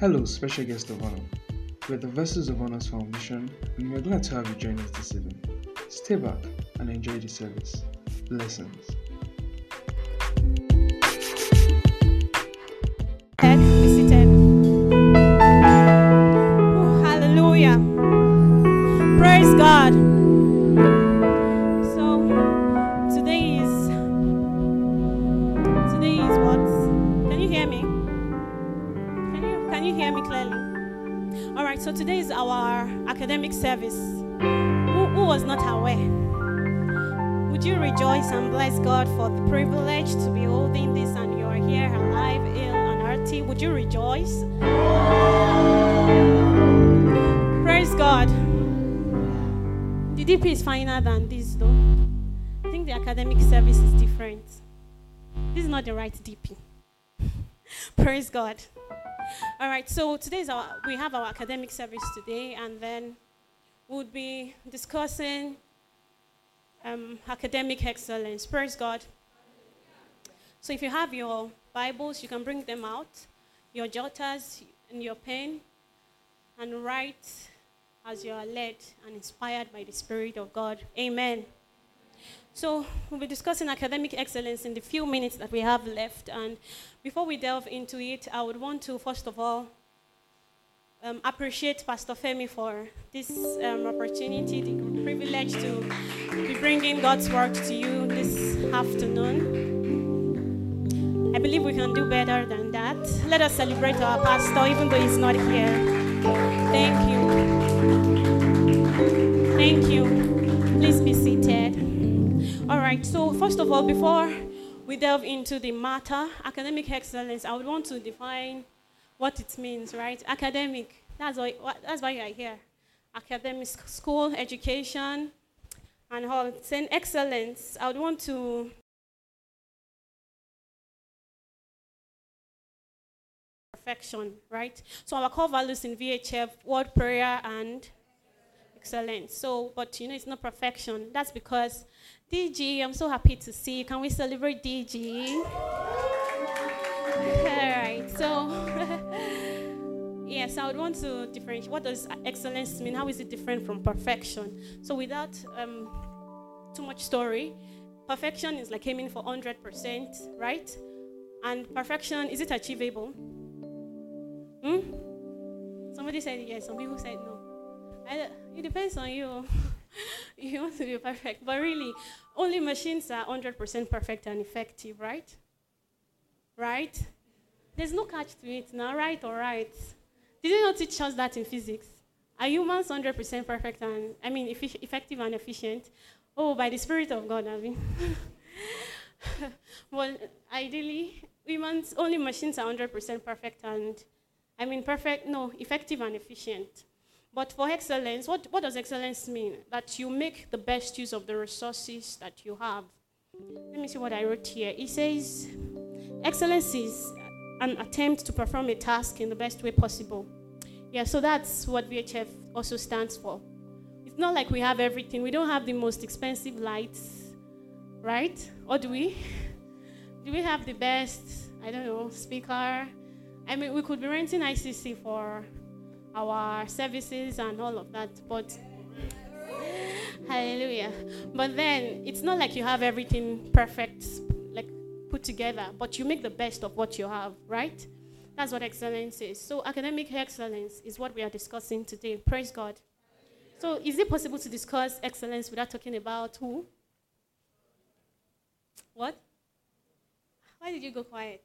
Hello, special guest of honor. We're the Vessels of Honors Foundation, and we're glad to have you join us this evening. Stay back and enjoy the service. Blessings. Oh, hallelujah. Praise God. So today is our academic service. Who, who was not aware? Would you rejoice and bless God for the privilege to be holding this and you are here alive, ill, and hearty? Would you rejoice? Praise God. The DP is finer than this, though. I think the academic service is different. This is not the right DP. Praise God. All right, so today is our, we have our academic service today, and then we'll be discussing um, academic excellence. Praise God. So if you have your Bibles, you can bring them out, your jotters and your pen, and write as you are led and inspired by the Spirit of God. Amen. So we'll be discussing academic excellence in the few minutes that we have left. And before we delve into it, I would want to first of all um, appreciate Pastor Femi for this um, opportunity, the privilege to be bringing God's word to you this afternoon. I believe we can do better than that. Let us celebrate our pastor, even though he's not here. Thank you. Thank you. Please right, so first of all, before we delve into the matter, academic excellence, I would want to define what it means, right? Academic, that's why, that's why you're here. Academic school, education, and all. Saying excellence, I would want to perfection, right? So our core values in VHF, word prayer and So, but you know, it's not perfection. That's because DG, I'm so happy to see you. Can we celebrate DG? All right, so yes, I would want to differentiate. What does excellence mean? How is it different from perfection? So, without um, too much story, perfection is like aiming for 100%, right? And perfection, is it achievable? Hmm? Somebody said yes, some people said no. I, it depends on you. you want to be perfect. But really, only machines are 100% perfect and effective, right? Right? There's no catch to it now, right or right? Did you not teach us that in physics? Are humans 100% perfect and, I mean, effic- effective and efficient? Oh, by the Spirit of God, I mean. well, ideally, humans, only machines are 100% perfect and, I mean, perfect, no, effective and efficient. But for excellence, what, what does excellence mean? That you make the best use of the resources that you have. Let me see what I wrote here. It says, excellence is an attempt to perform a task in the best way possible. Yeah, so that's what VHF also stands for. It's not like we have everything. We don't have the most expensive lights, right? Or do we? Do we have the best, I don't know, speaker? I mean, we could be renting ICC for our services and all of that, but hallelujah. But then it's not like you have everything perfect, like put together, but you make the best of what you have, right? That's what excellence is. So, academic excellence is what we are discussing today. Praise God. So, is it possible to discuss excellence without talking about who? What? Why did you go quiet?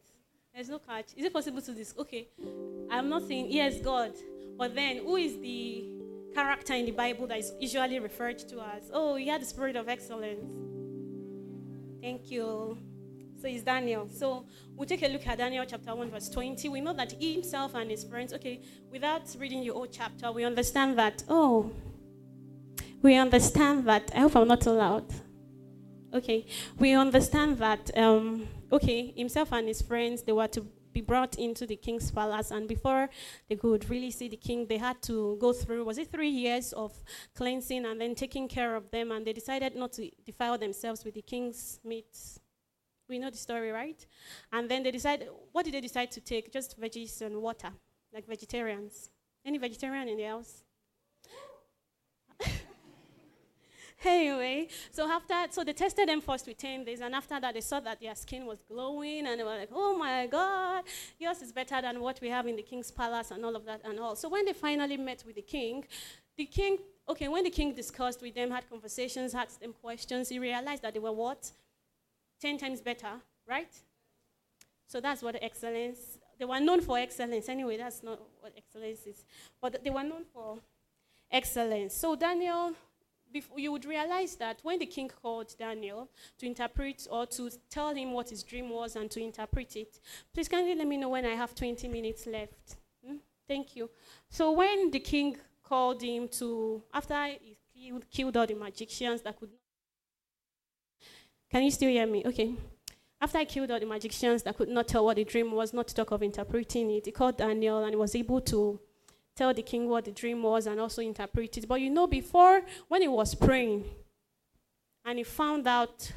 There's no catch. Is it possible to discuss? Okay, I'm not saying yes, God, but then who is the character in the Bible that is usually referred to as? Oh, he had the spirit of excellence. Thank you. So it's Daniel. So we'll take a look at Daniel chapter 1, verse 20. We know that he himself and his friends, okay, without reading the whole chapter, we understand that, oh, we understand that. I hope I'm not too loud. Okay, we understand that, um, okay, himself and his friends, they were to be brought into the king's palace, and before they could really see the king, they had to go through, was it three years of cleansing and then taking care of them, and they decided not to defile themselves with the king's meat. We know the story, right? And then they decided, what did they decide to take? Just veggies and water. like vegetarians. Any vegetarian in the house? anyway, so after, so they tested them first with 10 days, and after that, they saw that their skin was glowing, and they were like, oh my God, yours is better than what we have in the king's palace, and all of that, and all. So when they finally met with the king, the king, okay, when the king discussed with them, had conversations, asked them questions, he realized that they were what? 10 times better, right? So that's what excellence, they were known for excellence. Anyway, that's not what excellence is. But they were known for excellence. So Daniel you would realize that when the king called Daniel to interpret or to tell him what his dream was and to interpret it, please kindly let me know when I have 20 minutes left. Hmm? Thank you. So when the king called him to, after he killed, killed all the magicians that could not. Can you still hear me? Okay. After I killed all the magicians that could not tell what the dream was, not to talk of interpreting it, he called Daniel and he was able to tell the king what the dream was and also interpret it. But you know, before, when he was praying and he found out,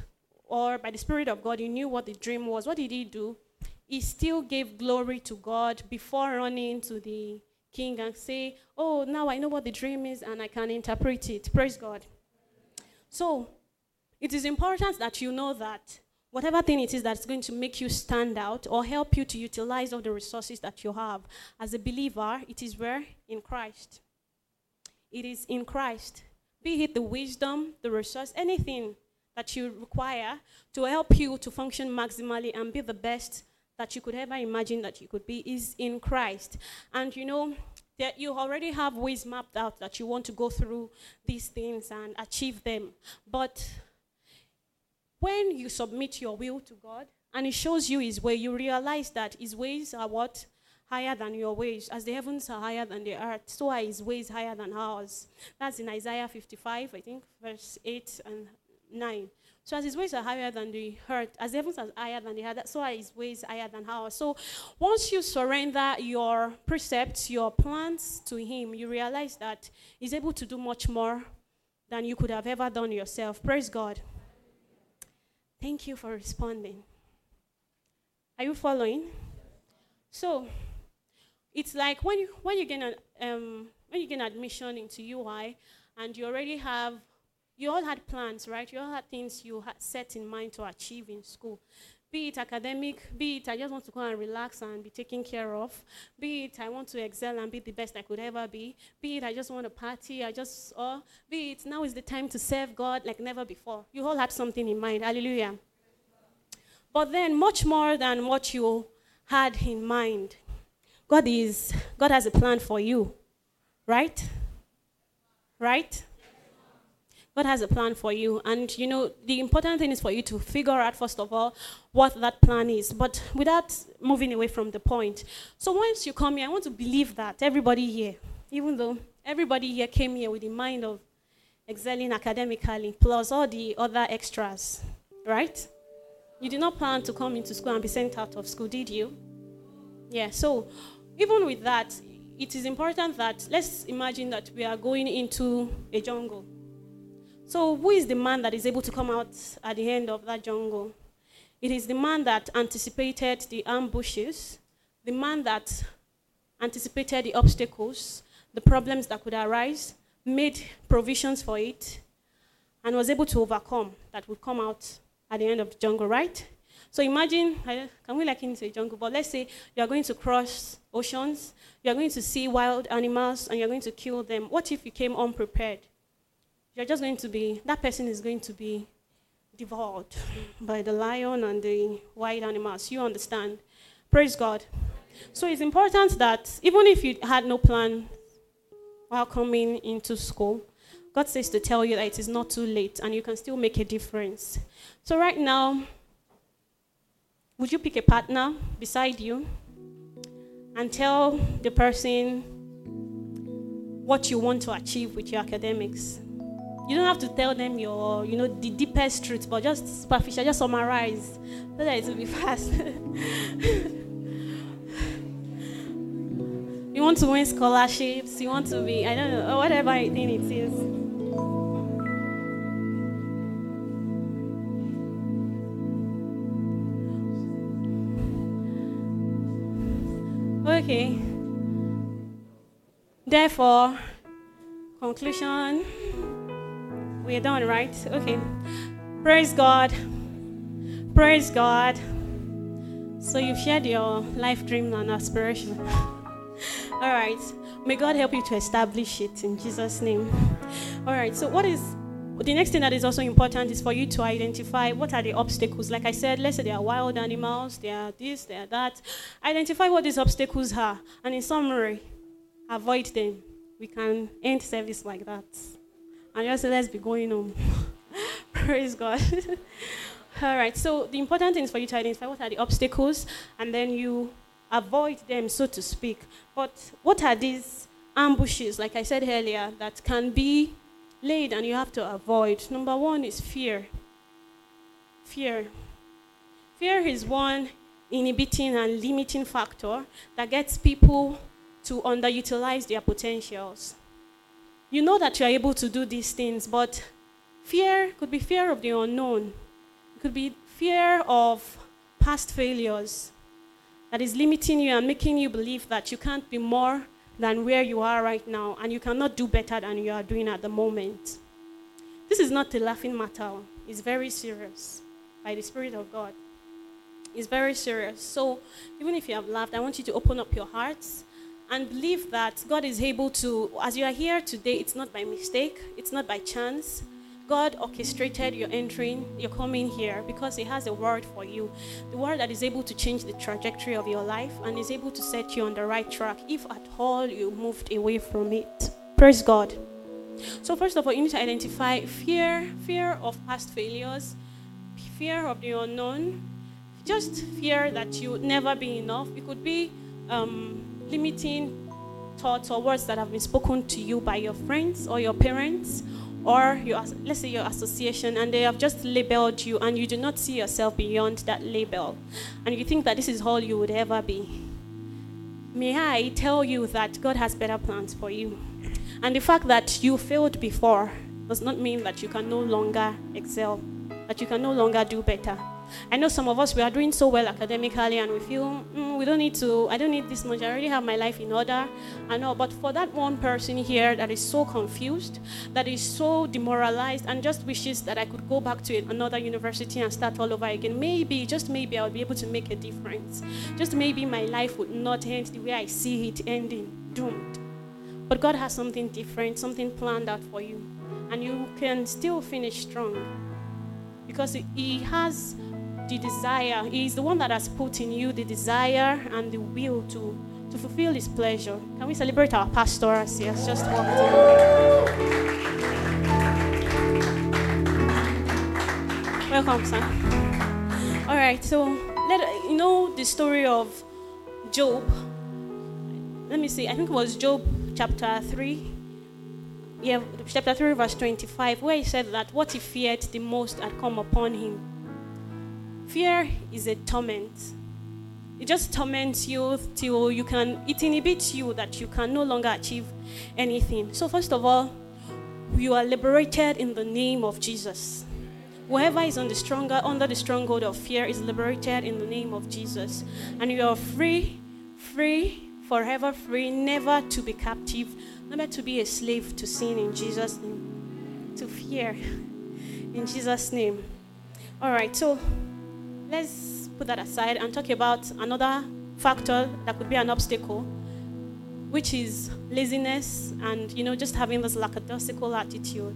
or by the Spirit of God, he knew what the dream was, what did he do? He still gave glory to God before running to the king and say, Oh, now I know what the dream is and I can interpret it. Praise God. So, it is important that you know that whatever thing it is that's going to make you stand out or help you to utilize all the resources that you have as a believer, it is where? In Christ. It is in Christ. Be it the wisdom, the resource, anything that you require to help you to function maximally and be the best that you could ever imagine that you could be is in Christ. And you know, that you already have ways mapped out that you want to go through these things and achieve them. But when you submit your will to God and He shows you His way, you realize that His ways are what? Higher than your ways. As the heavens are higher than the earth, so are His ways higher than ours. That's in Isaiah 55, I think, verse 8 and 9. So as his ways are higher than the earth, as the heavens are higher than the earth, so are his ways higher than ours. So once you surrender your precepts, your plans to him, you realize that he's able to do much more than you could have ever done yourself. Praise God. Thank you for responding. Are you following? So, it's like when you when you get an um, when you get admission into UI, and you already have you all had plans, right? You all had things you had set in mind to achieve in school. Be it academic, be it I just want to go and relax and be taken care of, be it I want to excel and be the best I could ever be, be it I just want to party, I just, or be it now is the time to serve God like never before. You all had something in mind. Hallelujah. But then, much more than what you had in mind, God is, God has a plan for you, right? Right? God has a plan for you. And, you know, the important thing is for you to figure out, first of all, what that plan is, but without moving away from the point. So once you come here, I want to believe that everybody here, even though everybody here came here with the mind of excelling academically, plus all the other extras, right? You did not plan to come into school and be sent out of school, did you? Yeah, so even with that, it is important that let's imagine that we are going into a jungle so, who is the man that is able to come out at the end of that jungle? It is the man that anticipated the ambushes, the man that anticipated the obstacles, the problems that could arise, made provisions for it, and was able to overcome that would come out at the end of the jungle, right? So imagine, can we like into a jungle? But let's say you are going to cross oceans, you are going to see wild animals, and you're going to kill them. What if you came unprepared? You're just going to be, that person is going to be devoured by the lion and the wild animals. You understand? Praise God. So it's important that even if you had no plan while coming into school, God says to tell you that it is not too late and you can still make a difference. So, right now, would you pick a partner beside you and tell the person what you want to achieve with your academics? You don't have to tell them your, you know, the deepest truth, but just superficial, just summarize so that it will be fast. you want to win scholarships, you want to be, I don't know, whatever thing it is. Okay. Therefore, conclusion, we're done, right? Okay. Praise God. Praise God. So you've shared your life dream and aspiration. All right. May God help you to establish it in Jesus' name. All right. So what is the next thing that is also important is for you to identify what are the obstacles. Like I said, let's say they are wild animals, they are this, they are that. Identify what these obstacles are, and in summary, avoid them. We can end service like that. And just say, let's be going home. Praise God. All right, so the important thing is for you to identify what are the obstacles and then you avoid them, so to speak. But what are these ambushes, like I said earlier, that can be laid and you have to avoid? Number one is fear. Fear. Fear is one inhibiting and limiting factor that gets people to underutilize their potentials. You know that you're able to do these things, but fear could be fear of the unknown it could be fear of past failures that is limiting you and making you believe that you can't be more than where you are right now and you cannot do better than you are doing at the moment. This is not a laughing matter, it's very serious by the Spirit of God. It's very serious. So, even if you have laughed, I want you to open up your hearts and believe that God is able to, as you are here today, it's not by mistake, it's not by chance God orchestrated your entering, your coming here because He has a word for you. The word that is able to change the trajectory of your life and is able to set you on the right track if at all you moved away from it. Praise God. So, first of all, you need to identify fear fear of past failures, fear of the unknown, just fear that you would never be enough. It could be um, limiting thoughts or words that have been spoken to you by your friends or your parents or your, let's say your association, and they have just labeled you, and you do not see yourself beyond that label, and you think that this is all you would ever be. May I tell you that God has better plans for you. And the fact that you failed before does not mean that you can no longer excel, that you can no longer do better. I know some of us, we are doing so well academically and we feel, mm, we don't need to, I don't need this much. I already have my life in order. I know. But for that one person here that is so confused, that is so demoralized, and just wishes that I could go back to another university and start all over again, maybe, just maybe, I would be able to make a difference. Just maybe my life would not end the way I see it ending, doomed. But God has something different, something planned out for you. And you can still finish strong. Because He has the desire. He is the one that has put in you the desire and the will to, to fulfill His pleasure. Can we celebrate our pastor as he has just walked in? Welcome, sir. All right, so let you know the story of Job. Let me see. I think it was Job chapter three. Yeah, chapter 3, verse 25, where he said that what he feared the most had come upon him Fear is a torment. It just torments you till you can, it inhibits you that you can no longer achieve anything. So, first of all, you are liberated in the name of Jesus. Whoever is on the stronger, under the stronghold of fear is liberated in the name of Jesus. And you are free, free, forever free, never to be captive, never to be a slave to sin in Jesus' name, to fear in Jesus' name. All right, so let's put that aside and talk about another factor that could be an obstacle, which is laziness and you know just having this lackadaisical attitude.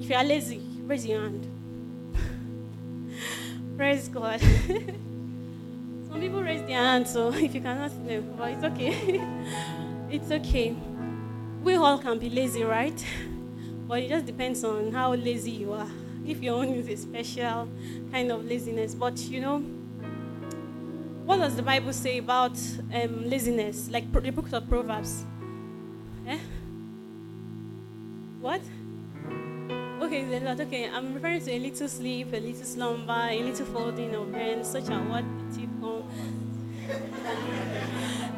If you are lazy, raise your hand. Praise God. Some people raise their hand, so if you cannot see them, but it's okay. it's okay. We all can be lazy, right? But it just depends on how lazy you are if your own is a special kind of laziness. But you know, what does the Bible say about um, laziness? Like the book of Proverbs. Eh? What? Okay, then lot. Okay, I'm referring to a little sleep, a little slumber, a little folding of hands, such as what the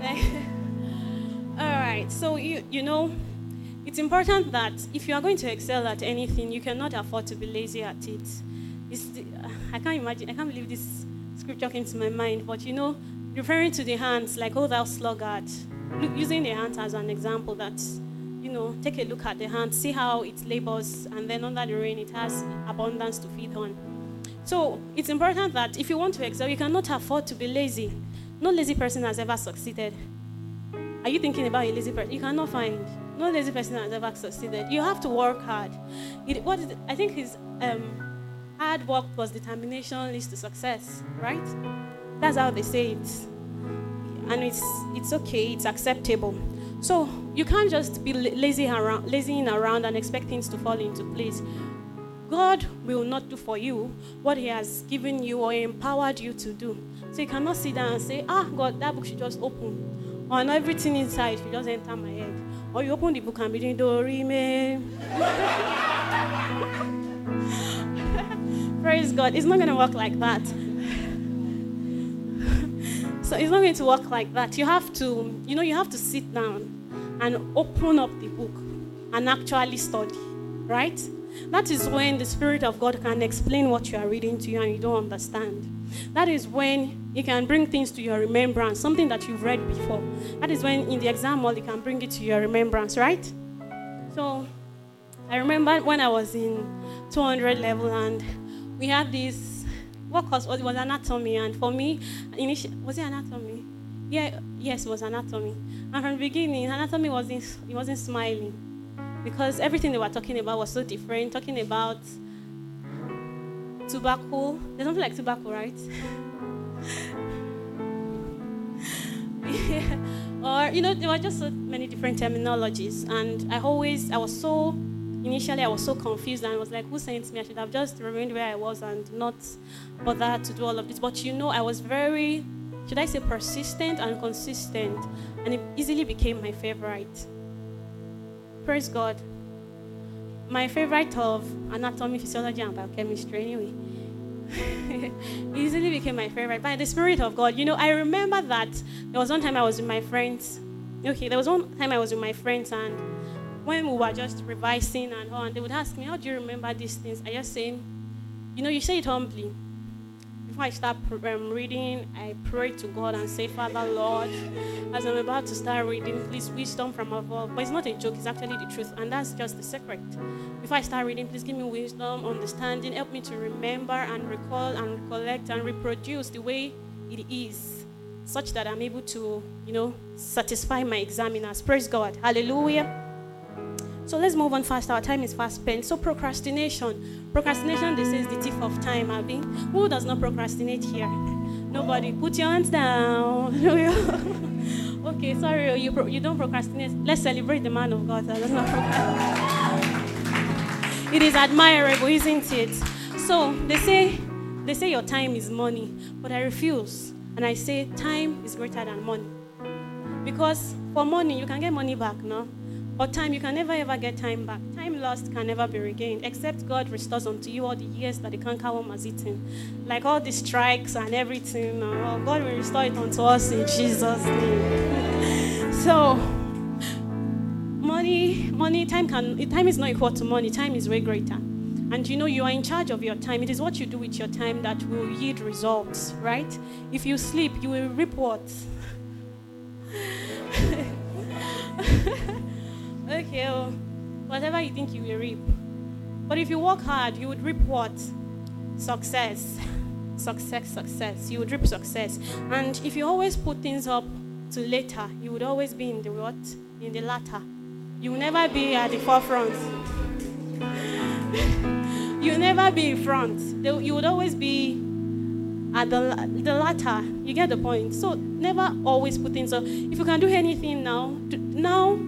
like, all right. So you you know it's important that if you are going to excel at anything, you cannot afford to be lazy at it. The, I can't imagine, I can't believe this scripture came to my mind, but you know, referring to the hands, like, oh, thou sluggard, using the hands as an example that you know take a look at the ant see how it labors and then under the rain it has abundance to feed on. So it's important that if you want to excel you cannot afford to be lazy. No lazy person has ever succeeded. Are you thinking about a lazy person you cannot find no lazy person has ever succeeded you have to work hard. It, what is it? i think is um, hard work plus determination leads to success right? That's how they say it. And it's it's okay. It's acceptable. So you can't just be lazy around lazying around and expect things to fall into place. God will not do for you what he has given you or empowered you to do. So you cannot sit down and say ah god that book should just open or everything inside should just enter my head or you open the book and be doing dorime praise god it's not going to work like that so it's not going to work like that. You have to, you know, you have to sit down and open up the book and actually study, right? That is when the Spirit of God can explain what you are reading to you and you don't understand. That is when you can bring things to your remembrance, something that you've read before. That is when in the exam hall you can bring it to your remembrance, right? So I remember when I was in 200 level and we had this what course was it was anatomy and for me initially was it anatomy yeah yes it was anatomy and from the beginning anatomy wasn't it wasn't smiling because everything they were talking about was so different talking about tobacco there's something like tobacco right yeah. or you know there were just so many different terminologies and i always i was so initially I was so confused and I was like, who sent me? I should have just remained where I was and not bother to do all of this. But you know, I was very, should I say, persistent and consistent, and it easily became my favorite. Praise God. My favorite of anatomy, physiology, and biochemistry, anyway. easily became my favorite by the Spirit of God. You know, I remember that there was one time I was with my friends. Okay, there was one time I was with my friends and when we were just revising and all, and they would ask me, How do you remember these things? I just say, You know, you say it humbly. Before I start um, reading, I pray to God and say, Father, Lord, as I'm about to start reading, please wisdom from above. But it's not a joke, it's actually the truth, and that's just the secret. Before I start reading, please give me wisdom, understanding, help me to remember and recall and recollect and reproduce the way it is, such that I'm able to, you know, satisfy my examiners. Praise God. Hallelujah. So let's move on fast. Our time is fast spent. So procrastination. Procrastination, this is the thief of time, Abby. Who does not procrastinate here? Nobody. Put your hands down. okay, sorry, oh, you, pro- you don't procrastinate. Let's celebrate the man of God that does not procrastinate. it is admirable, isn't it? So they say they say your time is money, but I refuse. And I say time is greater than money. Because for money, you can get money back, no? Or time, you can never ever get time back. Time lost can never be regained, except God restores unto you all the years that the cankerworm has eaten. Like all the strikes and everything, uh, God will restore it unto us in Jesus' name. so, money, money, time can, time is not equal to money. Time is way greater. And you know, you are in charge of your time. It is what you do with your time that will yield results, right? If you sleep, you will reap what? okay, well, whatever you think you will reap. But if you work hard, you would reap what? Success. Success, success. You would reap success. And if you always put things up to later, you would always be in the what? In the latter. You will never be at the forefront. you will never be in front. You would always be at the, the latter. You get the point. So never always put things up. If you can do anything now, now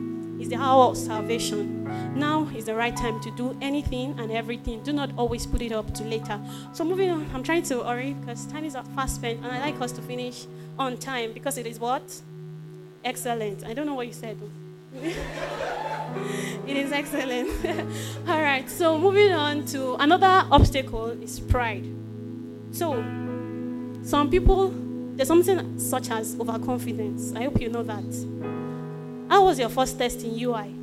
is the hour of salvation. Now is the right time to do anything and everything. Do not always put it up to later. So moving on, I'm trying to hurry because time is a fast spent, and I like us to finish on time because it is what? Excellent. I don't know what you said. it is excellent. All right. So moving on to another obstacle is pride. So some people there's something such as overconfidence. I hope you know that. How was your first test in UI?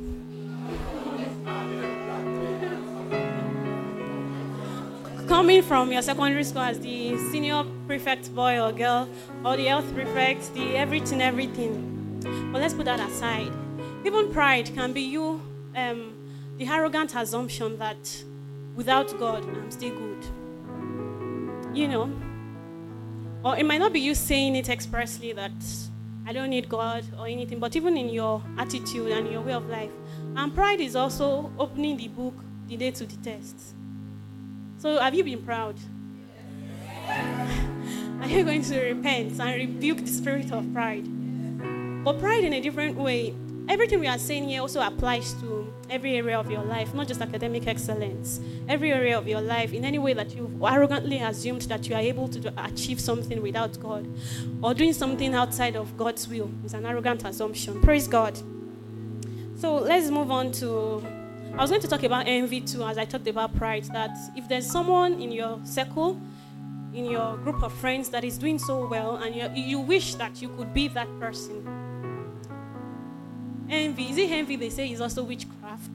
Coming from your secondary school as the senior prefect boy or girl, or the health prefect, the everything, everything. But let's put that aside. Even pride can be you, um, the arrogant assumption that without God, I'm still good. You know? Or it might not be you saying it expressly that I don't need God or anything, but even in your attitude and your way of life. And pride is also opening the book the day to the test. So have you been proud? Are you going to repent and rebuke the spirit of pride? But pride in a different way. Everything we are saying here also applies to every area of your life, not just academic excellence. Every area of your life, in any way that you've arrogantly assumed that you are able to achieve something without God or doing something outside of God's will is an arrogant assumption. Praise God. So let's move on to. I was going to talk about envy too, as I talked about pride. That if there's someone in your circle in your group of friends that is doing so well and you, you wish that you could be that person. Envy, is it envy they say is also witchcraft?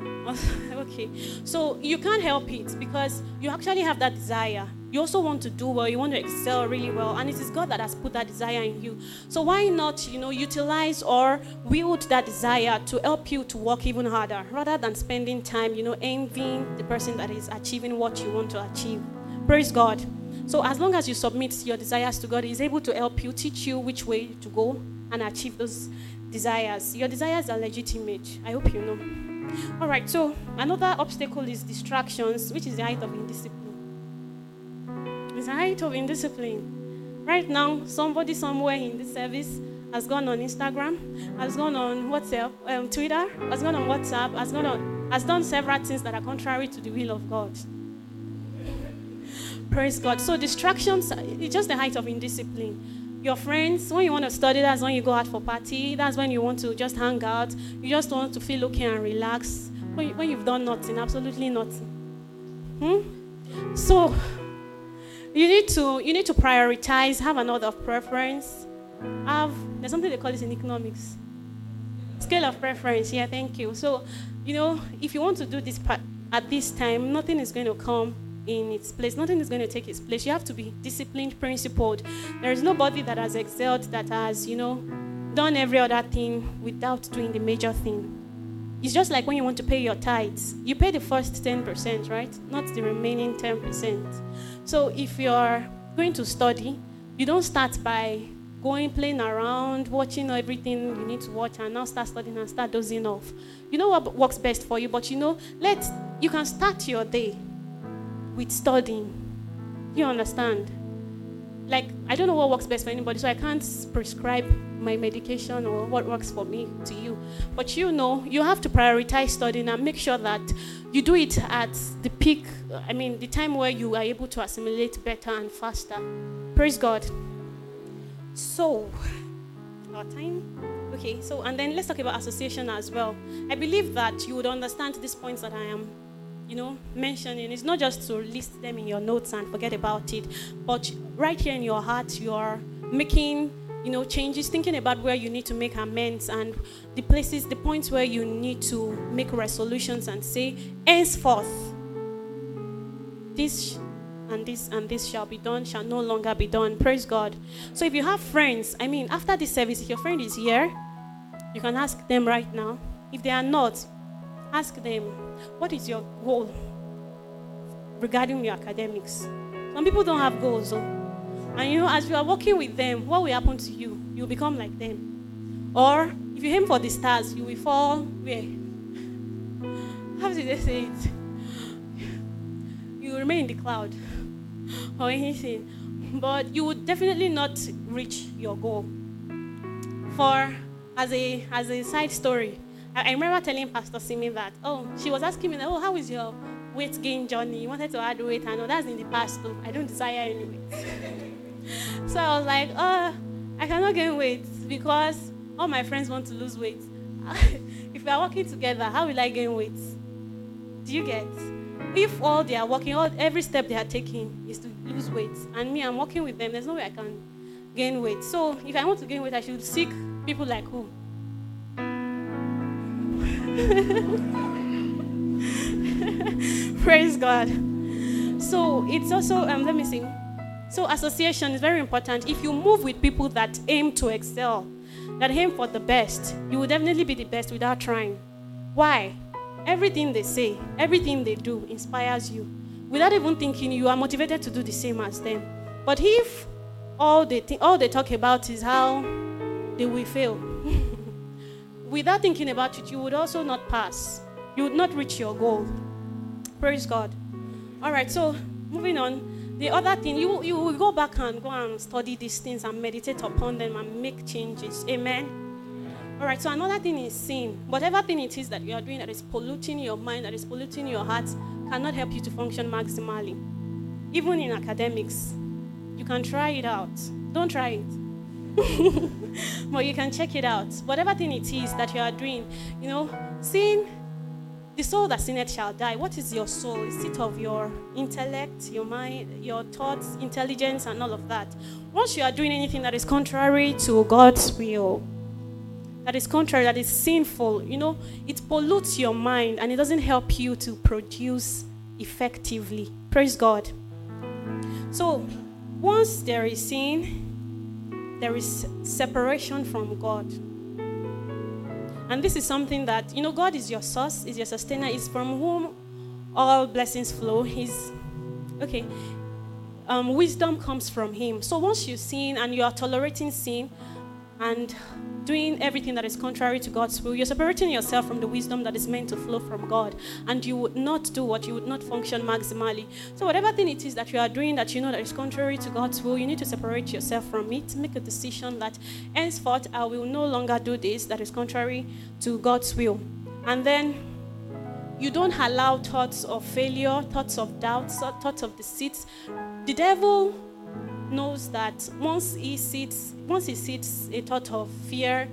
okay, so you can't help it because you actually have that desire. You also want to do well, you want to excel really well, and it is God that has put that desire in you. So why not, you know, utilize or wield that desire to help you to work even harder rather than spending time, you know, envying the person that is achieving what you want to achieve. Praise God. So as long as you submit your desires to God, He's able to help you, teach you which way to go and achieve those desires. Your desires are legitimate. I hope you know. All right, so another obstacle is distractions, which is the height of indiscipline. It's the height of indiscipline. Right now, somebody somewhere in this service has gone on Instagram, has gone on WhatsApp, um, Twitter, has gone on WhatsApp, has gone on, has done several things that are contrary to the will of God. Praise God. So distractions, it's just the height of indiscipline. Your friends, when you want to study, that's when you go out for party. That's when you want to just hang out. You just want to feel okay and relax. When, when you've done nothing, absolutely nothing. Hmm? So you need to you need to prioritize, have an order of preference. Have there's something they call this in economics. Scale of preference. Yeah, thank you. So, you know, if you want to do this part at this time, nothing is going to come in its place. Nothing is going to take its place. You have to be disciplined, principled. There is nobody that has excelled, that has, you know, done every other thing without doing the major thing. It's just like when you want to pay your tithes. You pay the first 10%, right? Not the remaining 10%. So if you're going to study, you don't start by going playing around, watching everything you need to watch, and now start studying and start dozing off. You know what works best for you, but you know, let you can start your day with studying. You understand? Like, I don't know what works best for anybody, so I can't prescribe my medication or what works for me to you. But you know, you have to prioritize studying and make sure that you do it at the peak, I mean, the time where you are able to assimilate better and faster. Praise God. So, our time. Okay, so, and then let's talk about association as well. I believe that you would understand these points that I am you know, mentioning. It's not just to list them in your notes and forget about it, but right here in your heart, you are making, you know, changes, thinking about where you need to make amends and the places, the points where you need to make resolutions and say, henceforth, this and this and this shall be done, shall no longer be done. Praise God. So if you have friends, I mean, after this service, if your friend is here, you can ask them right now. If they are not, ask them, what is your goal regarding your academics? Some people don't have goals, though. And you know, as you are working with them, what will happen to you? You'll become like them. Or if you aim for the stars, you will fall where? How did they say it? You remain in the cloud or anything. But you would definitely not reach your goal. For as a as a side story, I, remember telling Pastor Simi that, oh, she was asking me, that, oh, how is your weight gain journey? You wanted to add weight. I know that's in the past, though. I don't desire any weight. so I was like, oh, I cannot gain weight because all my friends want to lose weight. if we are working together, how will I gain weight? Do you get? If all they are working, all, every step they are taking is to lose weight, and me, I'm working with them, there's no way I can gain weight. So if I want to gain weight, I should seek people like who? Praise God. So it's also, um, let me see. So association is very important. If you move with people that aim to excel, that aim for the best, you will definitely be the best without trying. Why? Everything they say, everything they do inspires you. Without even thinking, you are motivated to do the same as them. But if all they, th- all they talk about is how they will fail, without thinking about it, you would also not pass. You would not reach your goal. Praise God. All right, so moving on. The other thing, you, you will go back and go and study these things and meditate upon them and make changes. Amen. All right, so another thing is sin. Whatever thing it is that you are doing that is polluting your mind, that is polluting your heart, cannot help you to function maximally. Even in academics, you can try it out. Don't try it. but you can check it out. Whatever thing it is that you are doing, you know, sin, the soul that sinneth shall die. What is your soul? Is it of your intellect, your mind, your thoughts, intelligence, and all of that? Once you are doing anything that is contrary to God's will, that is contrary, that is sinful, you know, it pollutes your mind and it doesn't help you to produce effectively. Praise God. So, once there is sin, there is separation from God. And this is something that, you know, God is your source, is your sustainer, is from whom all blessings flow. He's, okay, um, wisdom comes from Him. So once you sin and you are tolerating sin and doing everything that is contrary to God's will, you're separating yourself from the wisdom that is meant to flow from God. And you would not do what you would not function maximally. So, whatever thing it is that you are doing that you know that is contrary to God's will, you need to separate yourself from it. Make a decision that henceforth I will no longer do this that is contrary to God's will. And then you don't allow thoughts of failure, thoughts of doubts, thoughts of deceit. The devil knows that once he sees once he sees a thought of fear,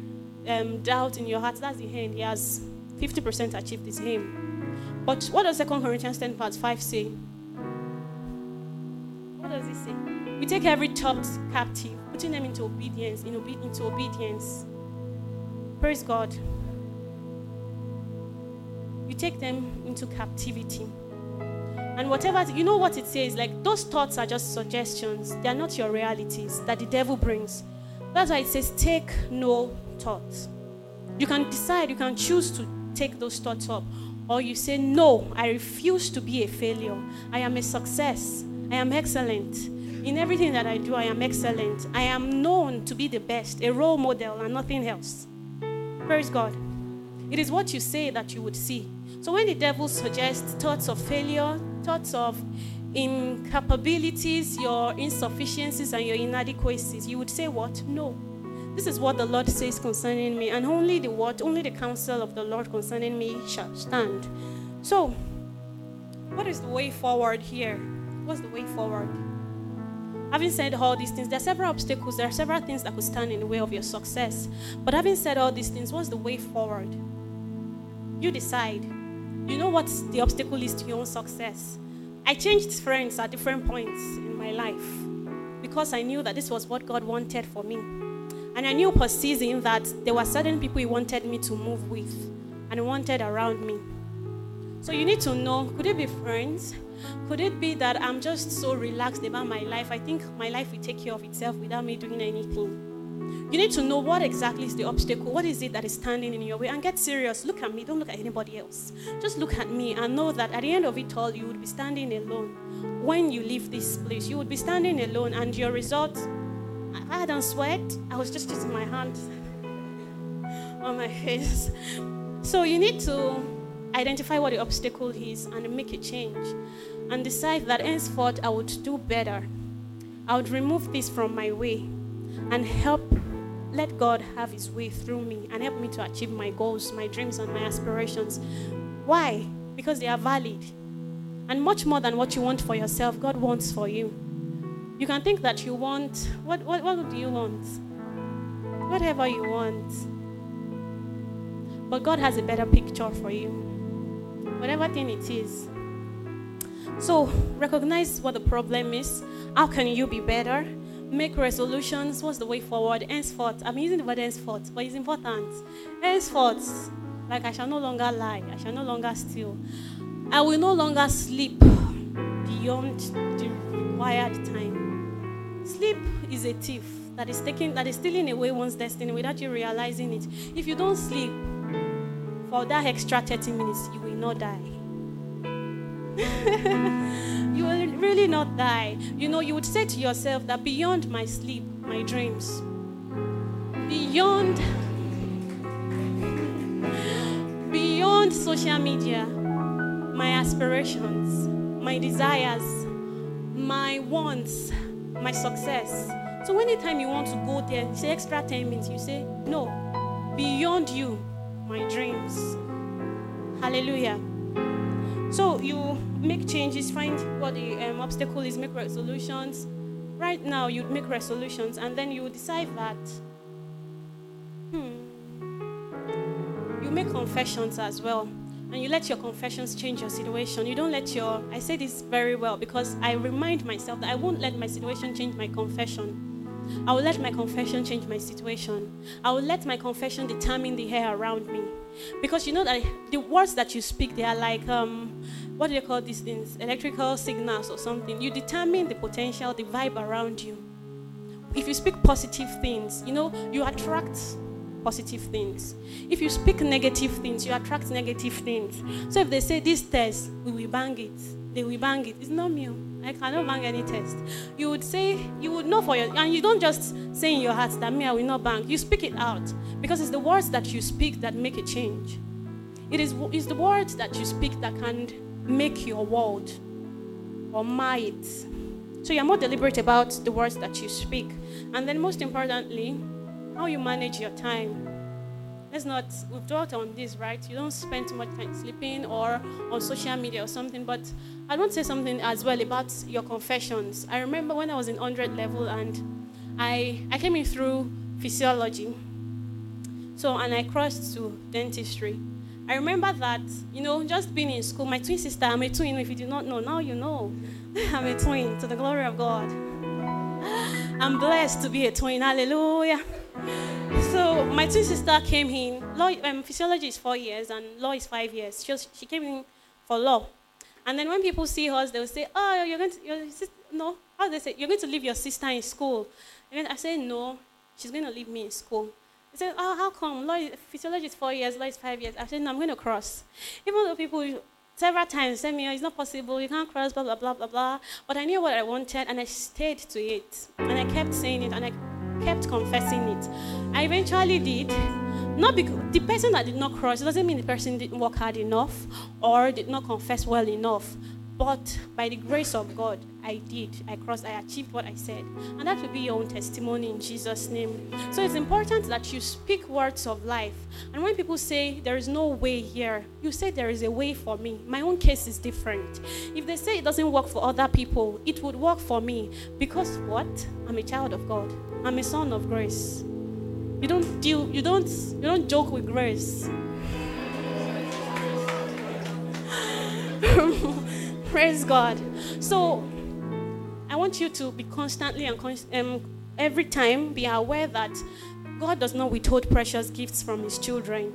um, doubt in your heart, that's the end. He has 50% achieved his aim. But what does 2 Corinthians 10 verse 5 say? What does it say? We take every thought captive, putting them into obedience, in obe- into obedience. Praise God. You take them into captivity. And whatever, you know what it says, like those thoughts are just suggestions. They are not your realities that the devil brings. That's why it says, take no thoughts. You can decide, you can choose to take those thoughts up. Or you say, no, I refuse to be a failure. I am a success. I am excellent. In everything that I do, I am excellent. I am known to be the best, a role model, and nothing else. Praise God. It is what you say that you would see. So when the devil suggests thoughts of failure, thoughts of incapabilities, your insufficiencies, and your inadequacies, you would say, What? No. This is what the Lord says concerning me, and only the word, only the counsel of the Lord concerning me shall stand. So, what is the way forward here? What's the way forward? Having said all these things, there are several obstacles, there are several things that could stand in the way of your success. But having said all these things, what's the way forward? You decide. You know what the obstacle is to your own success. I changed friends at different points in my life because I knew that this was what God wanted for me. And I knew per season that there were certain people He wanted me to move with and wanted around me. So you need to know could it be friends? Could it be that I'm just so relaxed about my life? I think my life will take care of itself without me doing anything. You need to know what exactly is the obstacle. What is it that is standing in your way? And get serious. Look at me. Don't look at anybody else. Just look at me and know that at the end of it all, you would be standing alone. When you leave this place, you would be standing alone, and your result, I hadn't sweat. I was just using my hand on my face. So you need to identify what the obstacle is and make a change and decide that henceforth I would do better. I would remove this from my way and help let God have His way through me and help me to achieve my goals, my dreams, and my aspirations. Why? Because they are valid. And much more than what you want for yourself, God wants for you. You can think that you want, what, what, what do you want? Whatever you want. But God has a better picture for you. Whatever thing it is. So recognize what the problem is. How can you be better? Make resolutions. What's the way forward? Henceforth, I'm using the word henceforth, but it's important. Henceforth, like I shall no longer lie, I shall no longer steal, I will no longer sleep beyond the required time. Sleep is a thief that is taking that is stealing away one's destiny without you realizing it. If you don't sleep for that extra 30 minutes, you will not die. you will really not die. You know, you would say to yourself that beyond my sleep, my dreams, beyond beyond social media, my aspirations, my desires, my wants, my success. So anytime you want to go there, say extra 10 minutes, you say, No, beyond you, my dreams. Hallelujah. So you make changes, find what the um, obstacle is, make resolutions. Right now, you make resolutions, and then you decide that, hmm, you make confessions as well and you let your confessions change your situation. You don't let your, I say this very well because I remind myself that I won't let my situation change my confession. I will let my confession change my situation. I will let my confession determine the air around me. Because you know that the words that you speak, they are like, um, what do you call these things? Electrical signals or something. You determine the potential, the vibe around you. If you speak positive things, you know, you attract positive things. If you speak negative things, you attract negative things. So if they say this test, we will bang it, they will bang it. It's not me. Oh. I cannot bang any test. You would say, you would know for your, and you don't just say in your heart that me, I will not bang. You speak it out because it's the words that you speak that make a change. It is it's the words that you speak that can make your world or mar it. So you're more deliberate about the words that you speak. And then most importantly, how you manage your time. Let's not, we've dwelt on this, right? You don't spend too much time sleeping or on social media or something, but I want to say something as well about your confessions. I remember when I was in 100 level and I, I came in through physiology. So, and I crossed to dentistry. I remember that, you know, just being in school, my twin sister, I'm a twin, if you do not know, now you know. I'm a twin, to the glory of God. I'm blessed to be a twin, hallelujah. So my twin sister came in. Law, um, physiology is four years and law is five years. She, was, she came in for law, and then when people see us, they will say, "Oh, you're going to your no." How they say you're going to leave your sister in school? And then I say no. She's going to leave me in school. They say, "Oh, how come? Law, physiology is four years, law is five years." I said, "No, I'm going to cross." Even though people several times said me, oh, "It's not possible. You can't cross." Blah blah blah blah blah. But I knew what I wanted, and I stayed to it, and I kept saying it, and I kept confessing it. I eventually did. Not because the person that did not cross, it doesn't mean the person didn't work hard enough or did not confess well enough. But by the grace of God, I did. I crossed, I achieved what I said. And that will be your own testimony in Jesus' name. So it's important that you speak words of life. And when people say there is no way here, you say there is a way for me. My own case is different. If they say it doesn't work for other people, it would work for me. Because what? I'm a child of God. I'm a son of grace. You don't deal, you don't, you don't joke with grace. Praise God. So I want you to be constantly and um, every time be aware that God does not withhold precious gifts from His children.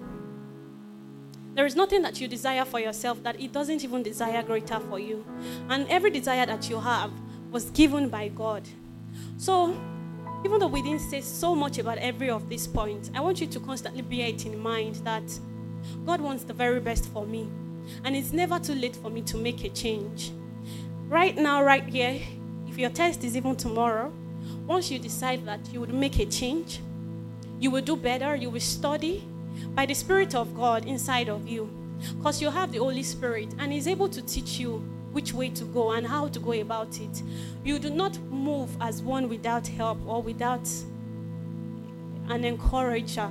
There is nothing that you desire for yourself that He doesn't even desire greater for you. And every desire that you have was given by God. So, even though we didn't say so much about every of these points, I want you to constantly bear it in mind that God wants the very best for me. And it's never too late for me to make a change. Right now, right here, if your test is even tomorrow, once you decide that you would make a change, you will do better, you will study by the Spirit of God inside of you. Because you have the Holy Spirit and He's able to teach you which way to go and how to go about it. You do not move as one without help or without an encourager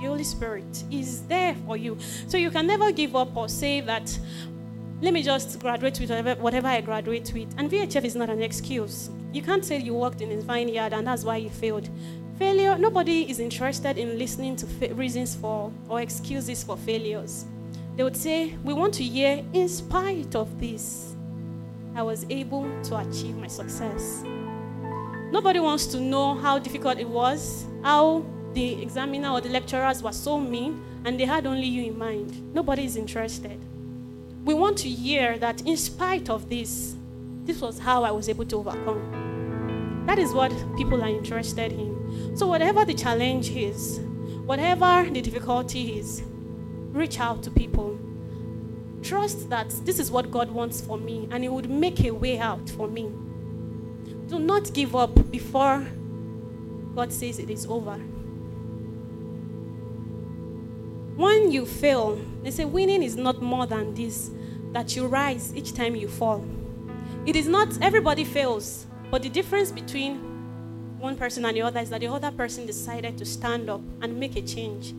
the Holy Spirit is there for you. So you can never give up or say that, let me just graduate with whatever, whatever I graduate with. And VHF is not an excuse. You can't say you worked in a vineyard and that's why you failed. Failure, nobody is interested in listening to fa- reasons for or excuses for failures. They would say, We want to hear, in spite of this, I was able to achieve my success. Nobody wants to know how difficult it was, how the examiner or the lecturers were so mean and they had only you in mind. Nobody is interested. We want to hear that in spite of this, this was how I was able to overcome. That is what people are interested in. So, whatever the challenge is, whatever the difficulty is, reach out to people. Trust that this is what God wants for me and He would make a way out for me. Do not give up before God says it is over. When you fail, they say winning is not more than this that you rise each time you fall. It is not everybody fails, but the difference between one person and the other is that the other person decided to stand up and make a change.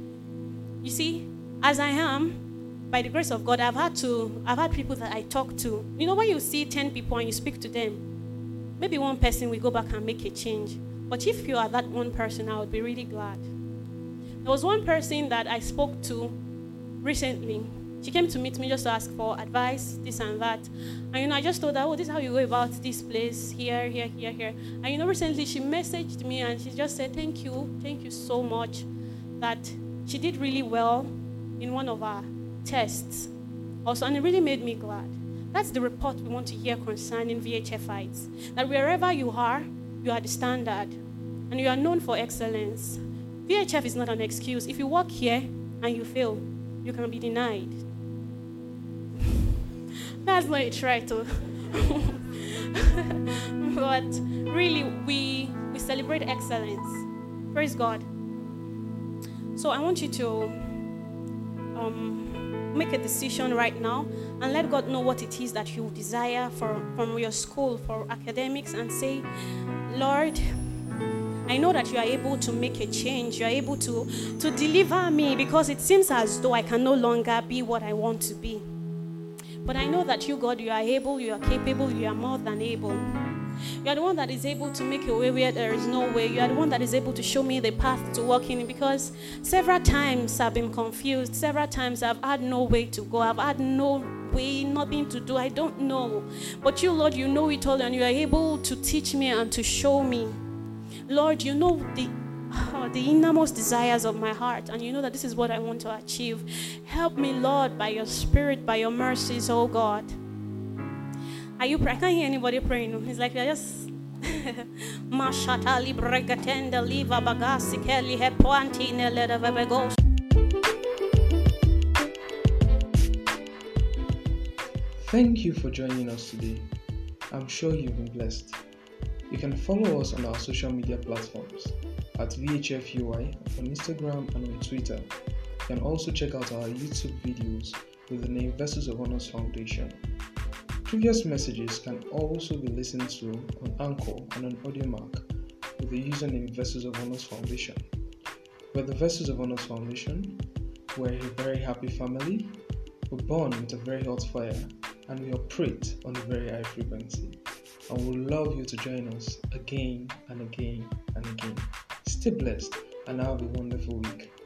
You see, as I am, by the grace of God, I've had to, I've had people that I talk to. You know, when you see 10 people and you speak to them, maybe one person will go back and make a change. But if you are that one person, I would be really glad. There was one person that I spoke to recently. She came to meet me just to ask for advice, this and that. And you know, I just told her, oh, this is how you go about this place, here, here, here, here. And you know, recently she messaged me and she just said, thank you, thank you so much. That she did really well in one of our tests. Also, and it really made me glad. That's the report we want to hear concerning VHFites. That wherever you are, you are the standard and you are known for excellence. VHF is not an excuse. If you work here and you fail, you can be denied. That's not a try to. but really, we, we celebrate excellence. Praise God. So I want you to um, make a decision right now and let God know what it is that you desire for, from your school for academics and say, Lord, I know that you are able to make a change. You are able to, to deliver me because it seems as though I can no longer be what I want to be. But I know that you, God, you are able, you are capable, you are more than able. You are the one that is able to make a way where there is no way. You are the one that is able to show me the path to walk in because several times I've been confused. Several times I've had no way to go. I've had no way, nothing to do. I don't know. But you, Lord, you know it all and you are able to teach me and to show me. Lord, you know the oh, the innermost desires of my heart, and you know that this is what I want to achieve. Help me, Lord, by your spirit, by your mercies, oh God. Are you praying? I can't hear anybody praying. It's like they're just Mashata libregatenda liva bagasi kelly hepoanti neleda vebegos. Thank you for joining us today. I'm sure you've been blessed. You can follow us on our social media platforms at VHFUI on Instagram and on Twitter. You can also check out our YouTube videos with the name Vessels of Honors Foundation. Previous messages can also be listened to on Anchor and on Audiomack with the username Vessels of Honors Foundation. We're the Vessels of Honors Foundation. We're a very happy family. We're born with a very hot fire and we operate on a very high frequency and would love you to join us again and again and again. Stay blessed and have a wonderful week.